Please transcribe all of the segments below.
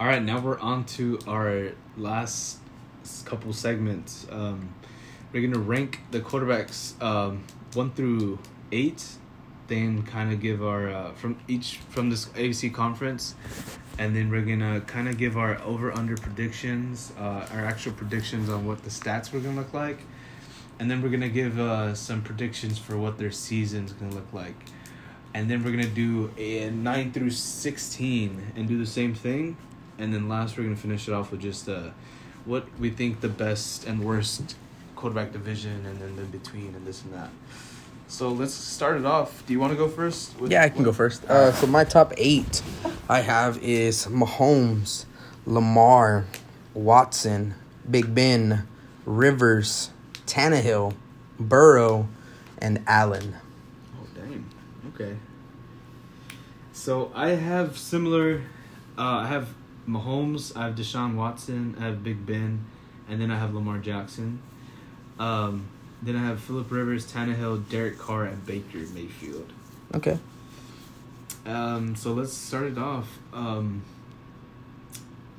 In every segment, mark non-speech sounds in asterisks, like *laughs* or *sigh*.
All right, now we're on to our last couple segments. Um, we're gonna rank the quarterbacks um, one through eight, then kind of give our uh, from each from this AFC conference, and then we're gonna kind of give our over under predictions, uh, our actual predictions on what the stats were gonna look like, and then we're gonna give uh, some predictions for what their season's gonna look like, and then we're gonna do a nine through sixteen and do the same thing, and then last we're gonna finish it off with just uh, what we think the best and worst quarterback division, and then the between and this and that. So let's start it off. Do you want to go first? with Yeah, I can what- go first. Uh, so my top eight I have is Mahomes, Lamar, Watson, Big Ben, Rivers, Tannehill, Burrow, and Allen. Oh dang. Okay. So I have similar. Uh, I have Mahomes. I have Deshaun Watson. I have Big Ben, and then I have Lamar Jackson. Um, then I have Philip Rivers, Tannehill, Derek Carr, and Baker Mayfield. Okay. Um, so let's start it off. Um,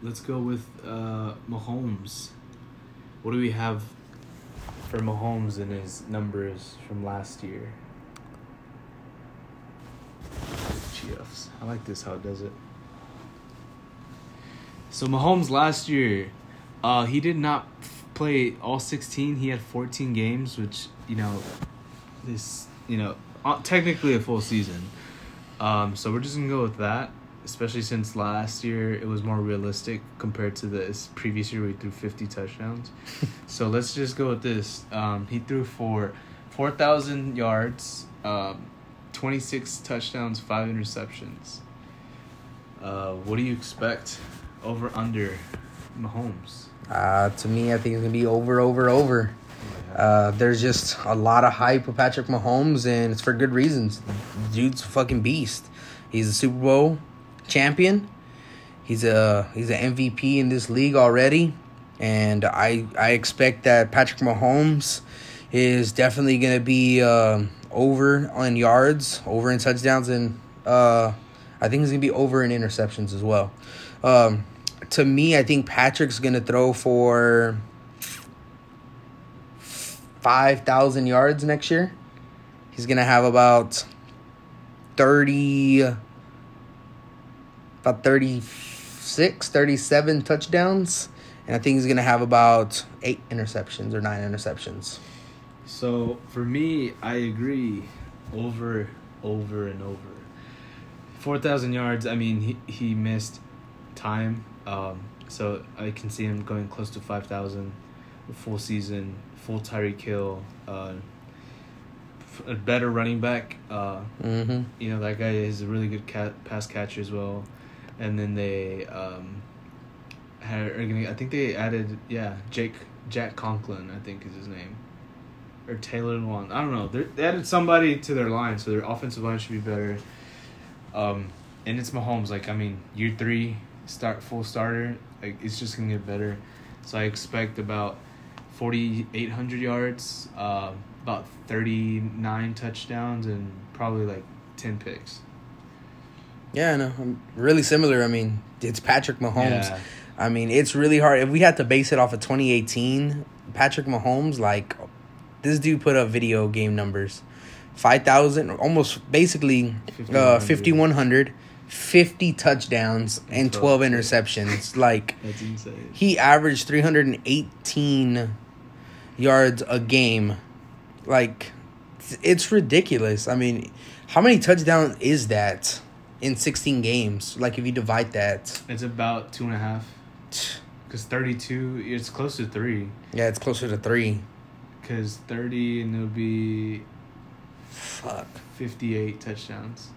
let's go with uh, Mahomes. What do we have for Mahomes and his numbers from last year? Chiefs. I like this how it does it. So Mahomes last year, uh, he did not play all sixteen. He had fourteen games, which you know, this you know, uh, technically a full season. Um, so we're just gonna go with that, especially since last year it was more realistic compared to this previous year we threw fifty touchdowns. *laughs* so let's just go with this. Um, he threw for four thousand yards, um, twenty six touchdowns, five interceptions. Uh, what do you expect over under Mahomes? Uh, to me, I think it's gonna be over, over, over. Uh, there's just a lot of hype with Patrick Mahomes, and it's for good reasons. Dude's a fucking beast. He's a Super Bowl champion. He's a he's an MVP in this league already, and I I expect that Patrick Mahomes is definitely gonna be uh, over on yards, over in touchdowns, and uh, I think he's gonna be over in interceptions as well. Um, to me, I think Patrick's gonna throw for five thousand yards next year. He's gonna have about thirty, about 36, 37 touchdowns, and I think he's gonna have about eight interceptions or nine interceptions. So for me, I agree, over, over and over. Four thousand yards. I mean, he he missed time, um, so I can see him going close to five thousand, full season, full Tyreek Hill, uh, f- a better running back. Uh, Mm-hmm. you know that guy is a really good cat pass catcher as well, and then they um, had are gonna, I think they added yeah Jake Jack Conklin I think is his name, or Taylor Lewan I don't know They're, they added somebody to their line so their offensive line should be better, um, and it's Mahomes like I mean year three start full starter like it's just gonna get better, so I expect about forty eight hundred yards, uh, about thirty nine touchdowns, and probably like ten picks. Yeah, no, I'm really similar. I mean, it's Patrick Mahomes. Yeah. I mean, it's really hard. If we had to base it off of 2018, Patrick Mahomes, like, this dude put up video game numbers 5,000, almost basically uh, 5,100. 5,100, 50 touchdowns, and 12 12 interceptions. *laughs* like, That's insane. he averaged 318 yards a game. Like, it's ridiculous. I mean, how many touchdowns is that in 16 games? Like, if you divide that. It's about two and a half. *sighs* Cause thirty two, it's close to three. Yeah, it's closer to three. Cause thirty and it'll be Fuck. fifty eight touchdowns.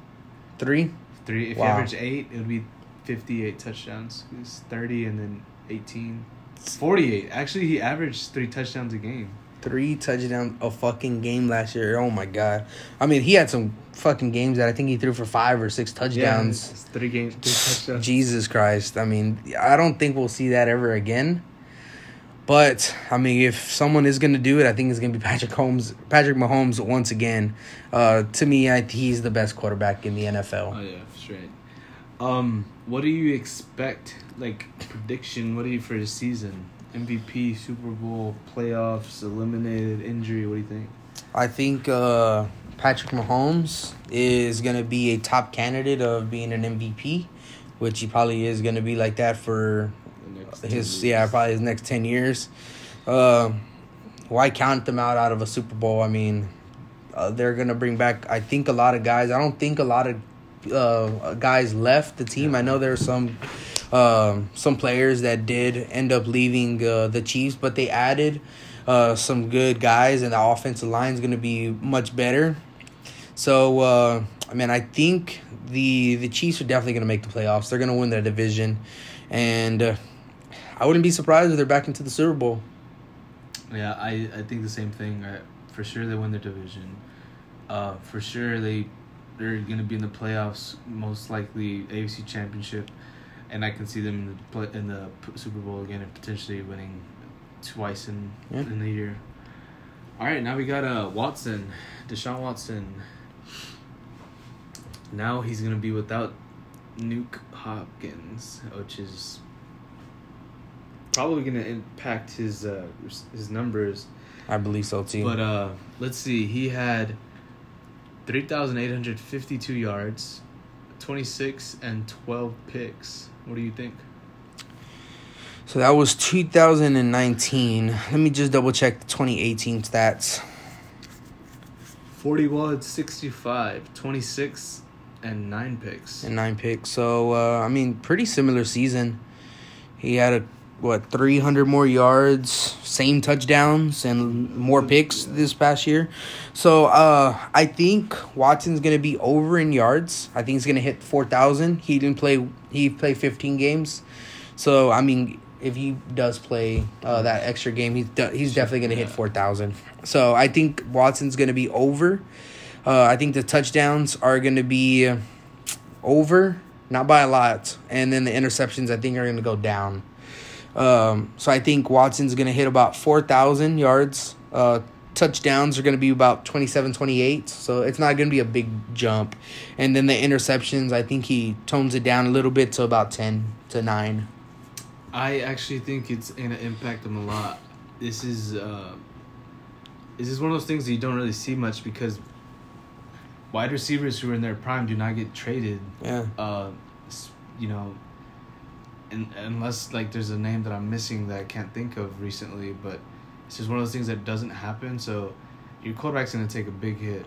Three? Three. If Wow. you average eight, it'll be fifty eight touchdowns. It's thirty and then 18. 48. Actually, he averaged three touchdowns a game. Three touchdowns a fucking game last year. Oh my god. I mean, he had some fucking games that I think he threw for five or six touchdowns. it's three games, three touchdowns. Jesus Christ. I mean, I don't think we'll see that ever again. But I mean, if someone is going to do it, I think it's going to be *laughs* Patrick Holmes, Patrick Mahomes once again. Uh, to me, I, he's the best quarterback in the NFL. Oh yeah, straight. Um, what do you expect? Like prediction? What do you for the season? MVP, Super Bowl, playoffs, eliminated, injury. What do you think? I think uh, Patrick Mahomes is going to be a top candidate of being an MVP, which he probably is going to be like that for his yeah probably his next 10 years. Uh, why count them out out of a Super Bowl? I mean, uh, they're going to bring back I think a lot of guys. I don't think a lot of uh, guys left the team. I know there are some um, some players that did end up leaving uh, the Chiefs, but they added uh, some good guys, and the offensive line is going to be much better. So, uh, I mean, I think the the Chiefs are definitely going to make the playoffs. They're going to win their division, and uh, I wouldn't be surprised if they're back into the Super Bowl. Yeah, I, I think the same thing. I, for sure, they win their division. Uh, for sure, they they're going to be in the playoffs, most likely AFC Championship, and I can see them in the play, in the Super Bowl again and potentially winning twice in Yeah. in the year. All right, now we got uh Watson, Deshaun Watson. Now he's gonna be without Nuke Hopkins, which is probably gonna impact his uh his numbers. I believe so too. But uh, let's see. He had three thousand eight hundred fifty-two yards, twenty-six and twelve picks. What do you think? so that was 2019. Let me just double check the 2018 stats. 41, 65, 26, and nine picks. and nine picks. So uh, I mean, pretty similar season. He had a what three hundred more yards, same touchdowns, and more picks this past year. So uh, I think Watson's gonna be over in yards. I think he's gonna hit four thousand. He didn't play. He played fifteen games. So I mean, if he does play uh, that extra game, he's de- he's definitely gonna hit Yeah. four thousand. So I think Watson's gonna be over. Uh, I think the touchdowns are gonna be over, not by a lot, and then the interceptions I think are to go down. Um, so I think Watson's going to hit about 4,000 yards. Uh, touchdowns are going to be about 27, 28. So it's not going to be a big jump. And then the interceptions, I think he tones it down a little bit to about 10 to 9. I actually think it's gonna impact him a lot. This is uh, this is one of those things that you don't really see much because wide receivers who are in their prime do not get traded. Yeah. Uh, you know, and unless like there's a name that I'm missing that I can't think of recently, but it's just one of those things that doesn't happen. So your quarterback's gonna take a big hit,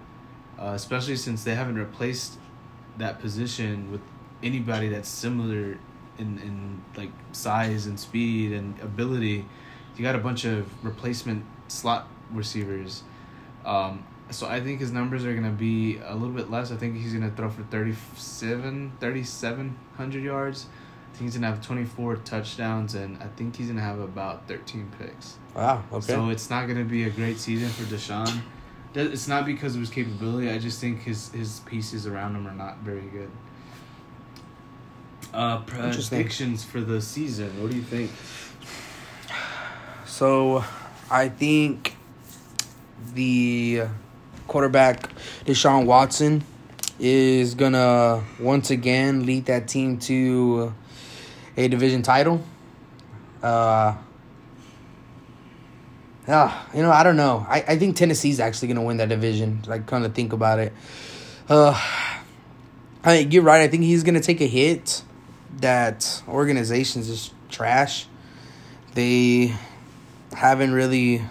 uh, especially since they haven't replaced that position with anybody that's similar in in like size and speed and ability. You got a bunch of replacement slot receivers. Um, so I think his numbers are going to be a little bit less. I think he's going to throw for 37 3700 yards. Think he's going to have 24 touchdowns and I think he's going to have about 13 picks. Wow. Okay. So it's not going to be a great season for Deshaun. It's not because of his capability. I just think his his pieces around him are not very good. Uh, predictions for the season. What do you think? So I think the quarterback Deshaun Watson is gonna once again lead that team to a division title. Uh yeah, you know, I don't know. I, I think Tennessee's actually gonna win that division. Like kind of think about it. Uh I you're right, I think he's gonna take a hit. That organization's just trash. They haven't really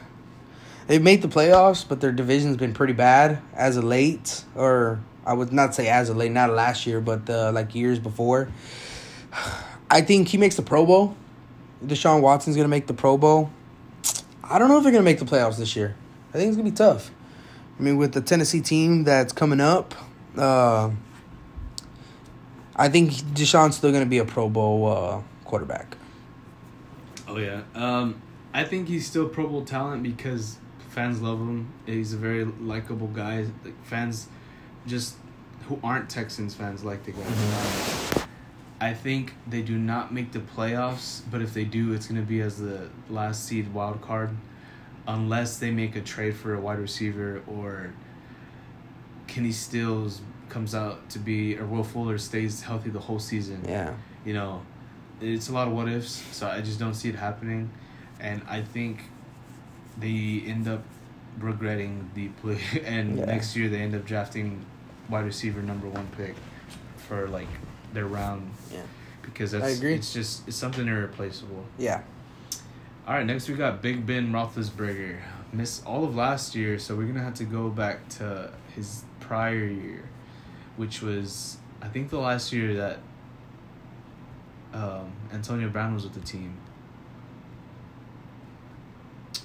they've made the playoffs, but their division's been pretty bad as of late, or I would not say as of late, not last year, but uh, like years before. I think he makes the Pro Bowl. Deshaun Watson's gonna make the Pro Bowl. I don't know if they're gonna make the playoffs this year. I think it's gonna be tough. I mean, with the Tennessee team that's coming up, uh, I think Deshaun's still gonna be a Pro Bowl uh, quarterback. Oh yeah. Um, I think he's still Pro Bowl talent because fans love him. He's a very likable guy. Like fans, just who aren't Texans fans like the guy. Um, I think they do not make the playoffs, but if they do, it's going to be as the last seed wild card, unless they make a trade for a wide receiver or Kenny Stills comes out to be, or Will Fuller stays healthy the whole season. Yeah. You know, it's a lot of what ifs, so I just don't see it happening, and I think they end up regretting deeply, *laughs* and Yeah. next year they end up drafting wide receiver number one pick for like their round Yeah. because that's I agree. it's just it's something irreplaceable. Yeah. All right, next we got Big Ben Roethlisberger. Missed all of last year, so we're gonna have to go back to his prior year, which was I think the last year that um, Antonio Brown was with the team.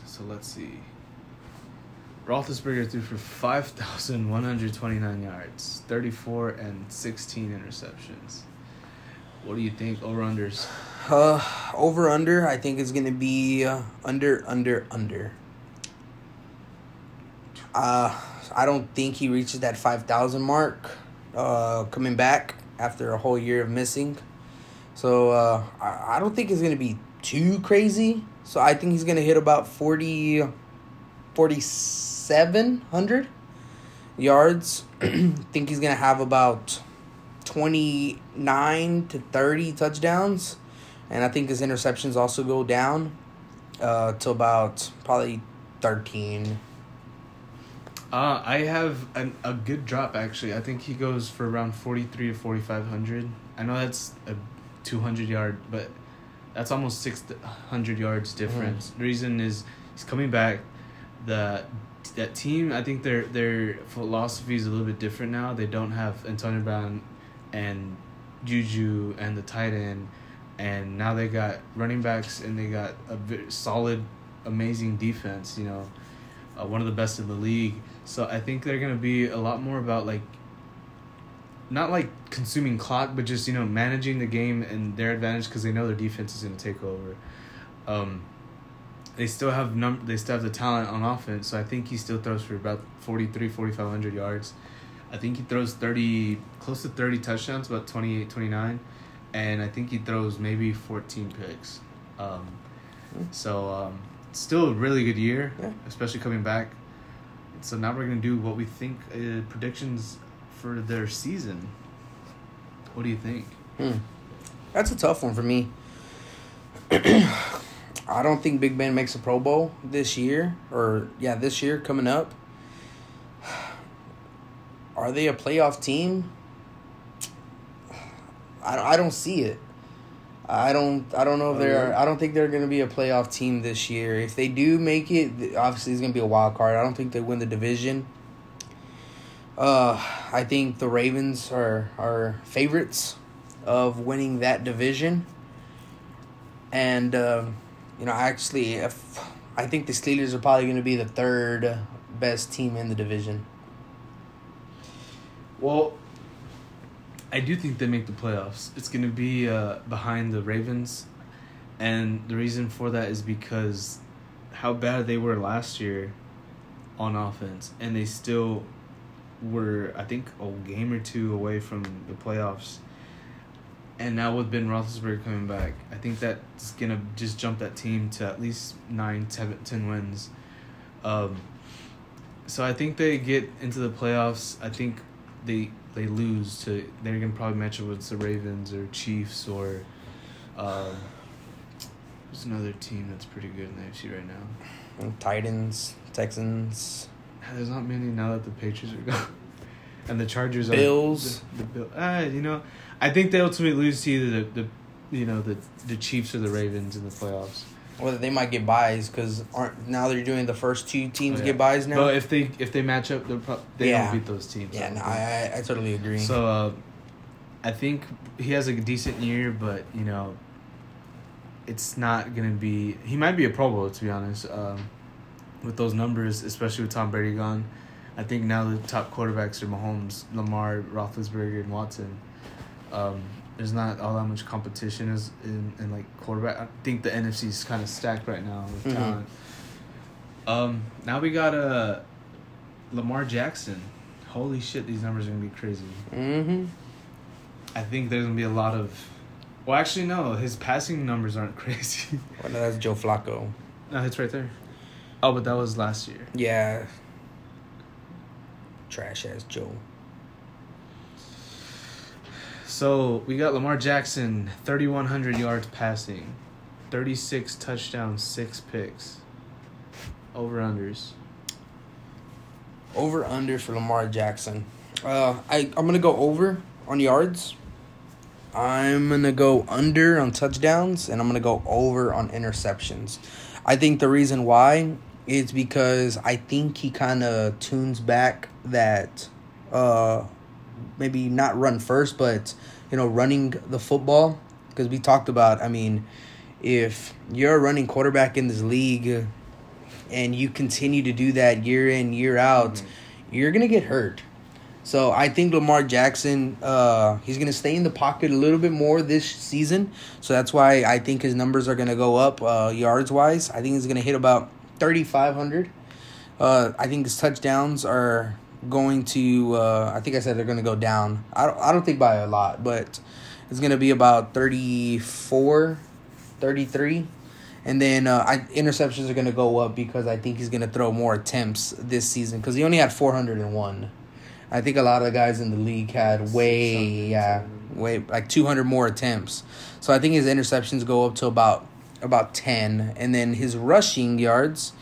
So let's see. Roethlisberger threw for five thousand one hundred twenty nine yards, thirty four and sixteen interceptions. What do you think? Over unders. Uh, over under. I think it's gonna be uh, under under under. Uh, I don't think he reaches that five thousand mark. Uh, coming back after a whole year of missing, so uh, I, I don't think it's gonna be too crazy. So I think he's gonna hit about 40, 4,700 yards. *clears throat* think he's gonna have about twenty nine to thirty touchdowns and I think his interceptions also go down uh, to about probably thirteen. Uh, I have an, a good drop actually. I think he goes for around forty three to forty five hundred. I know that's a two hundred yard, but that's almost six hundred yards difference. The reason is he's coming back. The that team, I think their their philosophy is a little bit different now. They don't have Antonio Brown and Juju and the tight end, and now they got running backs and they got a solid, amazing defense. You know, uh, one of the best in the league. So I think they're gonna be a lot more about like, not like consuming clock, but just you know managing the game and their advantage because they know their defense is gonna take over. Um, they still have num they still have the talent on offense, so I think he still throws for about 43, 4,500 yards. I think he throws 30, close to 30 touchdowns, about 28, 29. And I think he throws maybe 14 picks. Um, so, um, still a really good year, Yeah. especially coming back. So now we're going to do what we think uh, predictions for their season. What do you think? Hmm. That's a tough one for me. *clears throat* *clears throat* I don't think Big Ben makes a Pro Bowl this year, or yeah, this year coming up. Are they a playoff team? I don't, I don't see it. I don't I don't know if they're? I don't think they're going to be a playoff team this year. If they do make it, obviously it's going to be a wild card. I don't think they win the division. Uh, I think the Ravens are are favorites of winning that division. And um, you know, actually, if I think the Steelers are probably going to be the third best team in the division. Well, I do think they make the playoffs. It's going to be uh, behind the Ravens. And the reason for that is because how bad they were last year on offense. And they still were, I think, a game or two away from the playoffs. And now with Ben Roethlisberger coming back, I think that's going to just jump that team to at least nine, ten, ten wins. Um, so I think they get into the playoffs. I think they they lose to they're gonna probably match up with the Ravens or Chiefs or um, there's another team that's pretty good in the AFC right now. Titans, Texans, There's not many now that the Patriots are gone. *laughs* And the Chargers are Bills. The, the Bill, ah, you know, I think they ultimately lose to either the, the you know the the Chiefs or the Ravens in the playoffs. Well, they might get buys because aren't now they're doing the first two teams Oh, yeah. get buys now. But if they if they match up, they're pro- they Yeah. don't beat those teams. yeah, no. I, I I totally agree. So uh, I think he has a decent year, but you know, it's not gonna be. He might be a Pro Bowl to be honest. Um, with those numbers, especially with Tom Brady gone, I think now the top quarterbacks are Mahomes, Lamar, Roethlisberger, and Watson. Um, there's not all that much competition as in, in like quarterback. I think the NFC is kind of stacked right now with Mhm. talent. Um, now we got uh, Lamar Jackson. Holy shit, these numbers are gonna be crazy. mm-hmm. I think there's gonna be a lot of. Well, actually, no. His passing numbers aren't *laughs* crazy. Well, no, that's Joe Flacco. no, it's right there. Oh, but that was last year. Yeah. Trash ass Joe. So we got Lamar Jackson, 3,100 yards passing, 36 touchdowns, six picks. Over unders. Over under for Lamar Jackson. Uh, I I'm gonna go over on yards. I'm gonna go under on touchdowns, and I'm gonna go over on interceptions. I think the reason why is because I think he kind of tunes back that, uh, maybe not run first, but you know, running the football. Because we talked about, I mean, if you're a running quarterback in this league, and you continue to do that year in year out, mm-hmm. you're gonna get hurt. So I think Lamar Jackson, uh, he's gonna stay in the pocket a little bit more this season. So that's why I think his numbers are gonna go up uh, yards wise. I think he's gonna hit about thirty five hundred. Uh, I think his touchdowns are going to. Uh, I think I said they're gonna go down. I don't. I don't think by a lot, but it's gonna be about 34, 33. And then uh, I, interceptions are going to go up because I think he's going to throw more attempts this season because he only had 401. I think a lot of the guys in the league had way, yeah, way like 200 more attempts. So I think his interceptions go up to about about 10, and then his rushing yards,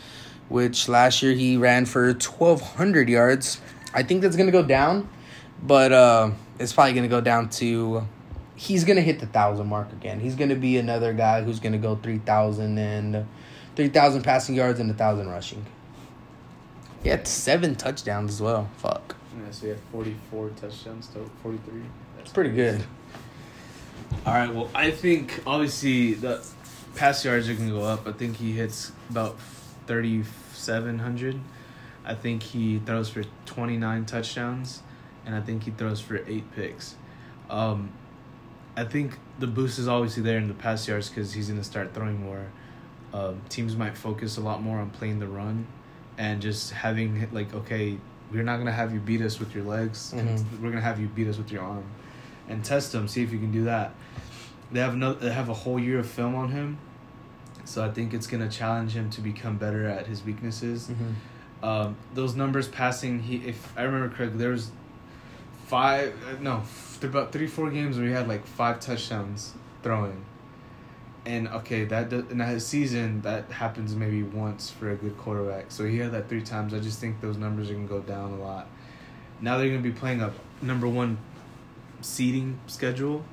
which last year he ran for 1,200 yards. I think that's gonna go down, but uh, it's probably gonna go down to. He's gonna hit the thousand mark again. He's gonna be another guy who's gonna go 3,000 and 3,000 passing yards and a thousand rushing. He had seven touchdowns as well. Fuck. Yeah, so he had 44 touchdowns to 43. That's pretty good. All right, well, I think obviously the pass yards are going to go up. I think he hits about 3,700. I think he throws for 29 touchdowns, and I think he throws for eight picks. Um, I think the boost is obviously there in the pass yards because he's going to start throwing more. Um, teams might focus a lot more on playing the run and just having, like, okay, we're not gonna have you beat us with your legs. Mm-hmm. We're gonna have you beat us with your arm, and test him. See if you can do that. They have no. They have a whole year of film on him, so I think it's gonna challenge him to become better at his weaknesses. Mm-hmm. Um, those numbers passing, he if I remember correctly, there was five. Uh, no, about three four games where he had like five touchdowns throwing and okay, that in that season that happens maybe once for a good quarterback. So he had that three times. I just think those numbers are gonna go down a lot. Now they're gonna be playing a number one seeding schedule,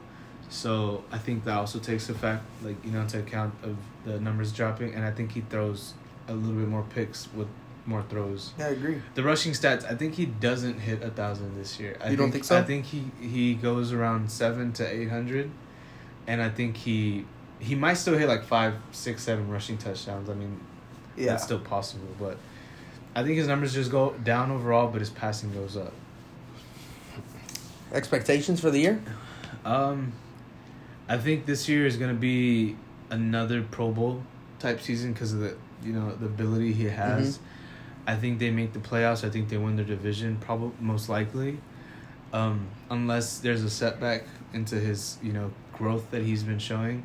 so I think that also takes effect, like you know, into account of the numbers dropping. And I think he throws a little bit more picks with more throws. Yeah, I agree. The rushing stats, I think he doesn't hit a thousand this year. I you think, don't think so? I think he he goes around seven to eight hundred, and I think he he might still hit like five, six, seven rushing touchdowns. I mean, yeah. that's still possible, but I think his numbers just go down overall, but his passing goes up. Expectations for the year? Um, I think this year is gonna be another Pro Bowl type season because of the you know the ability he has. Mm-hmm. I think they make the playoffs. I think they win their division, probably most likely, um, unless there's a setback into his you know growth that he's been showing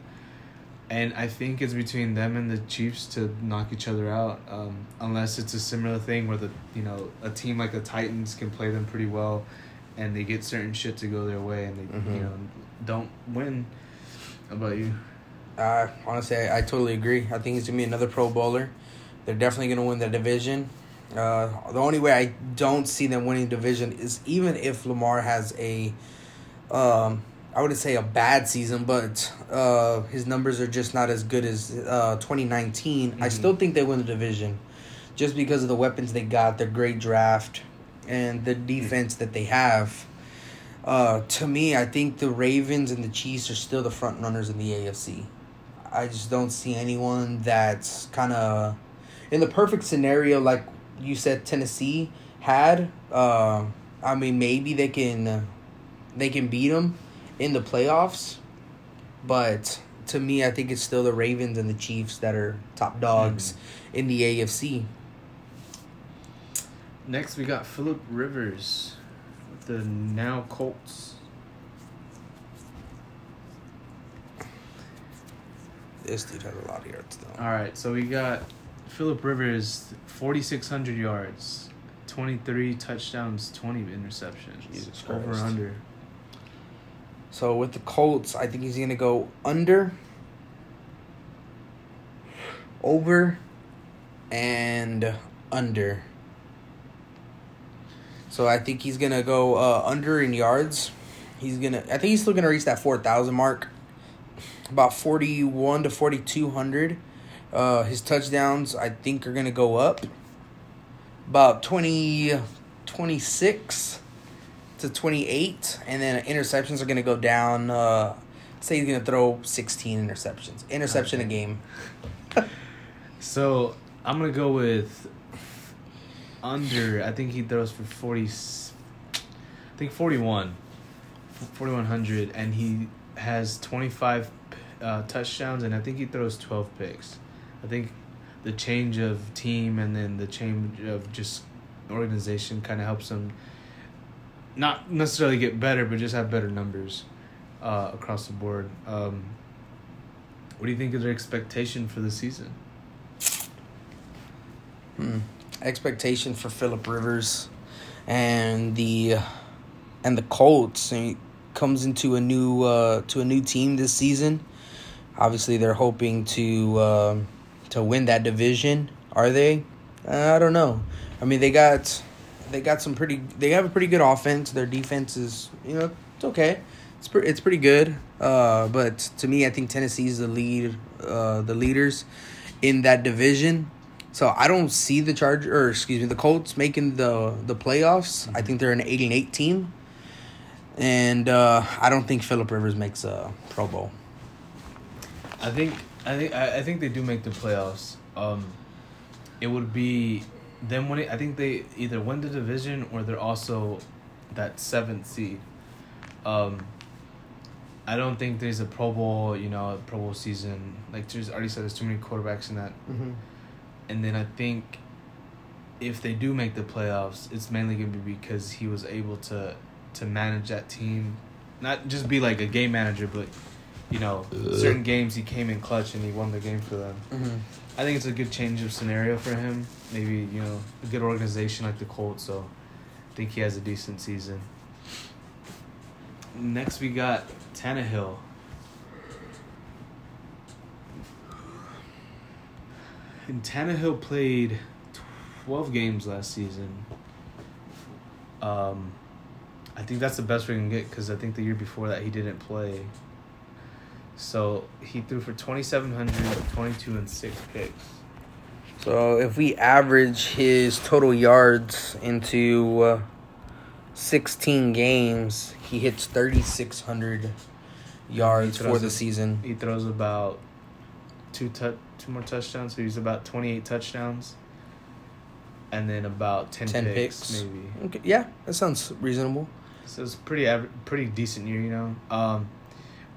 and I think it's between them and the Chiefs to knock each other out. Um, unless it's a similar thing where the you know a team like the Titans can play them pretty well, and they get certain shit to go their way, and they mm-hmm. you know don't win. How about you? Uh, honestly, I, I totally agree. I think he's gonna be another Pro Bowler. They're definitely gonna win the division. Uh, the only way I don't see them winning division is even if Lamar has a um, I wouldn't say a bad season, but uh, his numbers are just not as good as uh, 2019. Mm-hmm. I still think they win the division just because of the weapons they got, their great draft, and the defense that they have. Uh, to me, I think the Ravens and the Chiefs are still the front runners in the AFC. I just don't see anyone that's kind of in the perfect scenario, like you said, Tennessee had. Uh, I mean, maybe they can they can beat them in the playoffs, but to me, I think it's still the Ravens and the Chiefs that are top dogs mm. in the AFC. Next, we got Philip Rivers the now Colts. This dude has a lot of yards, though. All right, so we got Philip Rivers, 4,600 yards, 23 touchdowns, 20 interceptions. Jesus Over under. So with the Colts, I think he's gonna go under, over, and under. So I think he's gonna go uh, under in yards. He's gonna. I think he's still gonna reach that four thousand mark. About forty one to forty two hundred. Uh, his touchdowns, I think, are gonna go up. About 20, 26 to 28 and then interceptions are going to go down uh say he's going to throw 16 interceptions interception Okay. a game *laughs* So I'm gonna go with under. I think he throws for forty. I think 41, 4100, and he has 25 uh, touchdowns, and I think he throws 12 picks. I think the change of team and then the change of just organization kind of helps him not necessarily get better, but just have better numbers uh, across the board. Um, what do you think is their expectation for the season? Hmm. Expectation for philip rivers and the and the colts. He comes into a new uh to a new team this season. Obviously they're hoping to uh, to win that division. Are they? I don't know. I mean they got they got some pretty they have a pretty good offense. Their defense is you know it's okay. It's pretty it's pretty good. Uh but to me i think tennessee's the lead uh the leaders in that division so I don't see the charge or excuse me, the Colts making the the playoffs. I think they're an eight and eight team, and uh, I don't think Philip Rivers makes a Pro Bowl. I think I think I, I think they do make the playoffs. Um, it would be them winning. I think they either win the division or they're also that seventh seed. Um, I don't think there's a Pro Bowl, you know, Pro Bowl season. Like there's already said, there's too many quarterbacks in that. Mm-hmm. And then I think if they do make the playoffs, it's mainly gonna be because he was able to to manage that team, not just be like a game manager, but you know, certain games he came in clutch and he won the game for them. Mm-hmm. I think it's a good change of scenario for him. Maybe you know a good organization like the Colts. So I think he has a decent season. Next we got Tannehill. And Tannehill played twelve games last season. Um, I think that's the best we can get because I think the year before that he didn't play. So he threw for 2,700, 22 and six picks. So if we average his total yards into uh, sixteen games, he hits thirty six hundred yards He for the season. He throws about two tu- two more touchdowns, so he's about 28 touchdowns. And then about 10, 10 picks, picks. maybe. Okay, yeah, that sounds reasonable. So it's pretty aver- pretty decent year, you know. Um,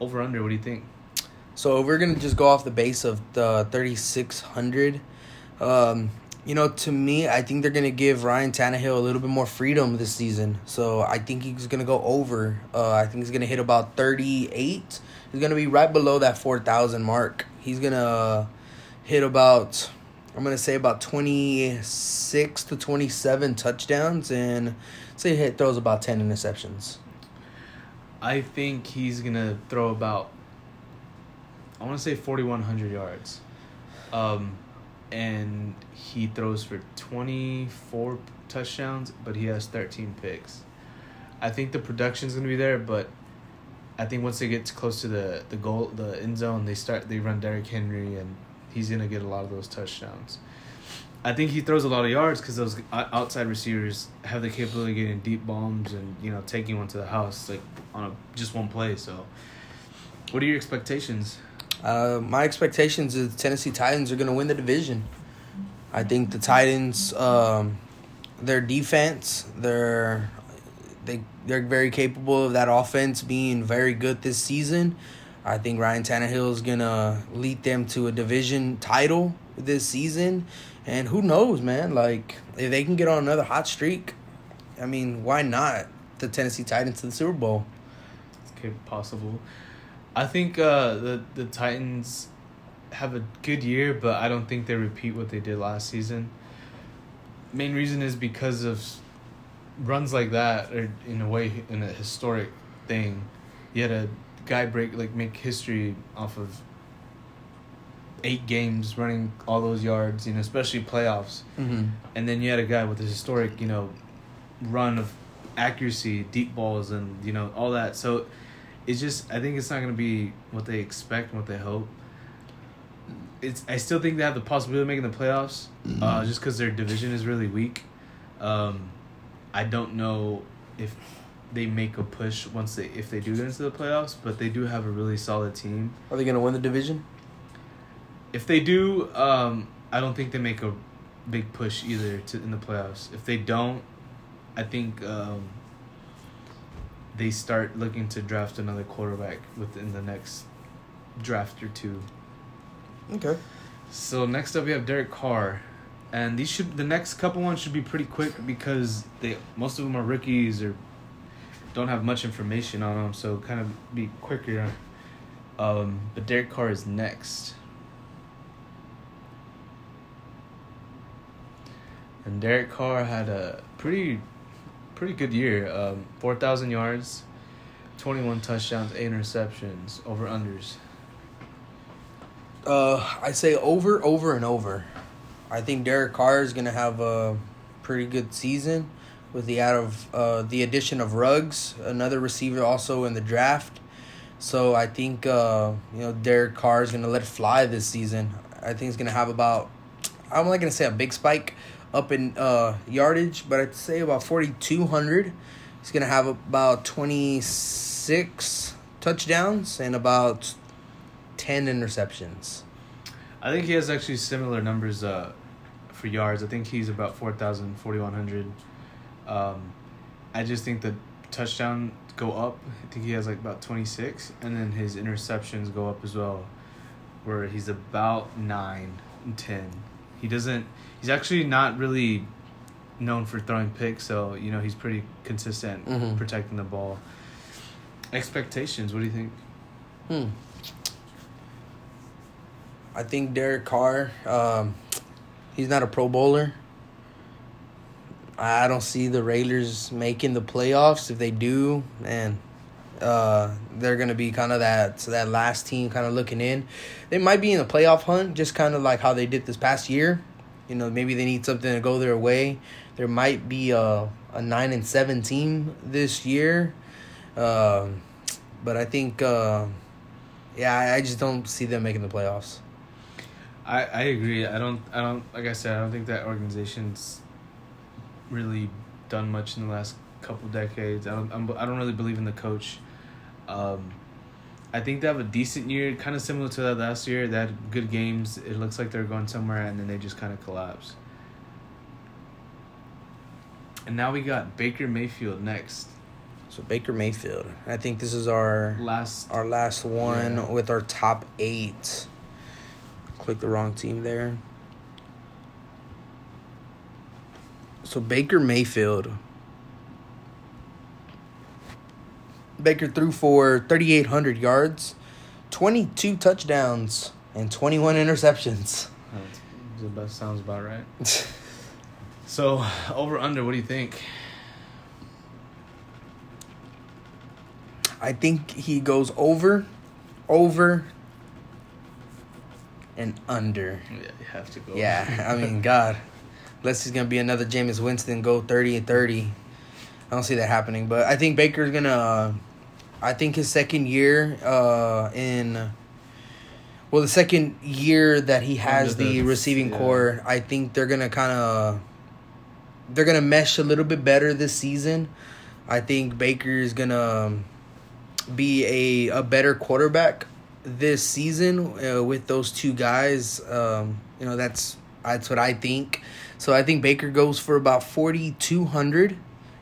over under, what do you think? So we're gonna just go off the base of the thirty six hundred. Um, you know, to me, I think they're gonna give Ryan Tannehill a little bit more freedom this season. So I think he's gonna go over. Uh, I think he's gonna hit about thirty eight. He's gonna be right below that four thousand mark. He's gonna hit about. I'm gonna say about twenty six to twenty seven touchdowns, and say he throws about ten interceptions. I think he's gonna throw about. I want to say 4,100 yards, um, and he throws for 24 touchdowns, but he has 13 picks. I think the production's gonna be there, but I think once they get close to the the goal, the end zone, they start they run Derrick Henry, and he's gonna get a lot of those touchdowns. I think he throws a lot of yards because those outside receivers have the capability of getting deep bombs and you know taking one to the house like on a just one play. So, what are your expectations? Uh, my expectations is the Tennessee Titans are going to win the division. I think the Titans, um, their defense, they're they they're very capable of that offense being very good this season. I think Ryan Tannehill is gonna lead them to a division title this season, and who knows, man? Like if they can get on another hot streak, I mean, why not the Tennessee Titans to the Super Bowl? Okay, possible. I think uh, the the Titans have a good year, but I don't think they repeat what they did last season. Main reason is because of runs like that, or in a way, in a historic thing. you had a guy break like make history off of eight games running all those yards, you know, especially playoffs. Mm-hmm. And then you had a guy with a historic, you know, run of accuracy, deep balls, and you know all that. So it's just I think it's not gonna be what they expect and what they hope. It's I still think they have the possibility of making the playoffs, uh, just because their division is really weak. Um, I don't know if they make a push once they if they do get into the playoffs, but they do have a really solid team. Are they gonna win the division? If they do, um, I don't think they make a big push either to in the playoffs. If they don't, I think um, they start looking to draft another quarterback within the next draft or two. Okay. So next up we have Derek Carr, and these should the next couple ones should be pretty quick because they most of them are rookies or don't have much information on them, so kind of be quicker. Um, but Derek Carr is next. And Derek Carr had a pretty, pretty good year. Um, four thousand yards, twenty one touchdowns, eight interceptions, over unders. Uh, I say over, over, and over. I think Derek Carr is gonna have a pretty good season with the out of uh, the addition of Ruggs, another receiver also in the draft. So I think uh, you know Derek Carr is gonna let it fly this season. I think he's gonna have about I'm not gonna say a big spike up in uh, yardage, but I'd say about forty two hundred. He's gonna have about twenty six touchdowns and about ten interceptions. I think he has actually similar numbers uh, for yards. I think he's about 4,000, 4,100. Um, I just think the touchdown go up. I think he has like about 26. And then his interceptions go up as well, where he's about 9 and 10. He doesn't, he's actually not really known for throwing picks, so, you know, he's pretty consistent Mhm. protecting the ball. Expectations, what do you think? Hmm. I think Derek Carr, um, he's not a Pro Bowler. I don't see the Raiders making the playoffs. If they do, man, uh, they're gonna be kind of that that last team, kind of looking in. They might be in the playoff hunt, just kind of like how they did this past year. You know, maybe they need something to go their way. There might be a a nine and seven team this year, um, but I think, uh, yeah, I, I just don't see them making the playoffs. I, I agree. I don't I don't like I said I don't think that organization's really done much in the last couple decades. I don't I'm, I don't really believe in the coach. Um, I think they have a decent year, kind of similar to that last year. They had good games. It looks like they're going somewhere, and then they just kind of collapse. And now we got Baker Mayfield next. So Baker Mayfield. I think this is our Last our last one Yeah. with our top eight. Click the wrong team there. So Baker Mayfield. Baker threw for 3,800 yards, 22 touchdowns, and 21 interceptions. That sounds about right. *laughs* So over under, what do you think? I think he goes over, over, and under. Yeah, you have to go. Yeah, I mean, God, *laughs* unless he's gonna be another Jameis Winston, go thirty and thirty. I don't see that happening, but I think Baker's gonna. Uh, I think his second year uh, in. Well, the second year that he has the, the- receiving yeah. corps, I think they're gonna kind of. They're gonna mesh a little bit better this season. I think Baker is gonna um, be a a better quarterback this season uh, with those two guys. Um, you know, that's that's what I think. So I think Baker goes for about forty two hundred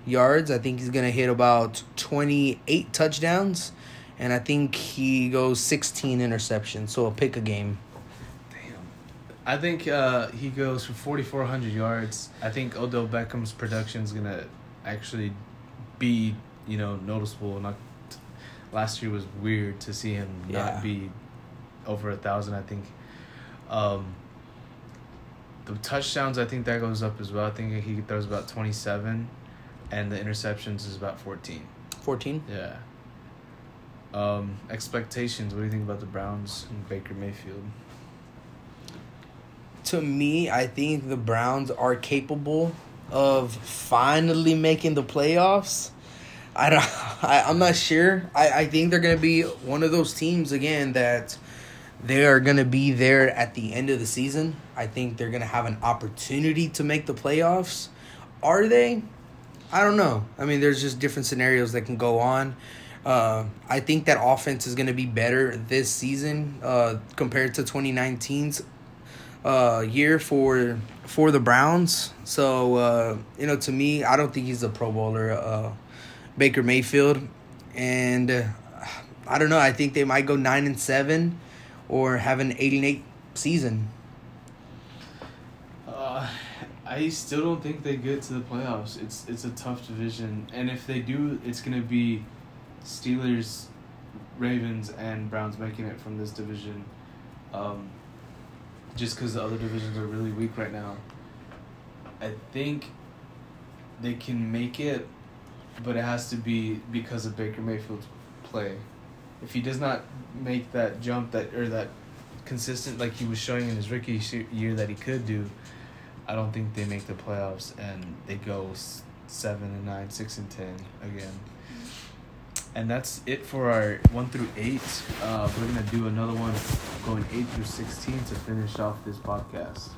yards. I think he's gonna hit about twenty eight touchdowns, and I think he goes sixteen interceptions. So a pick a game. Damn. I think uh, he goes for 4,400 yards. I think Odell Beckham's production is gonna actually be, you know, noticeable. Not last year was weird to see him Yeah. not be over a thousand. I think. Um, the touchdowns, I think that goes up as well. I think he throws about 27, and the interceptions is about 14. Fourteen. Yeah. Um, expectations. What do you think about the Browns and Baker Mayfield? To me, I think the Browns are capable of finally making the playoffs. I don't. *laughs* I, I'm not sure. I, I think they're gonna be one of those teams again that they are gonna be there at the end of the season. I think they're gonna have an opportunity to make the playoffs. Are they? I don't know. I mean, there's just different scenarios that can go on. Uh, I think that offense is going to be better this season uh, compared to 2019's uh, year for for the Browns. So uh, you know, to me, I don't think he's a Pro Bowler, uh, Baker Mayfield, and uh, I don't know. I think they might go nine and seven, or have an eight and eight season. Uh, I still don't think they get to the playoffs. It's it's a tough division, and if they do, it's gonna be Steelers, Ravens, and Browns making it from this division. Um, just because the other divisions are really weak right now. I think they can make it, but it has to be because of Baker Mayfield's play. If he does not make that jump that or that consistent like he was showing in his rookie year that he could do, I don't think they make the playoffs and they go seven and nine, six and ten again. And that's it for our one through eight. Uh, we're gonna do another one going eight through sixteen to finish off this podcast.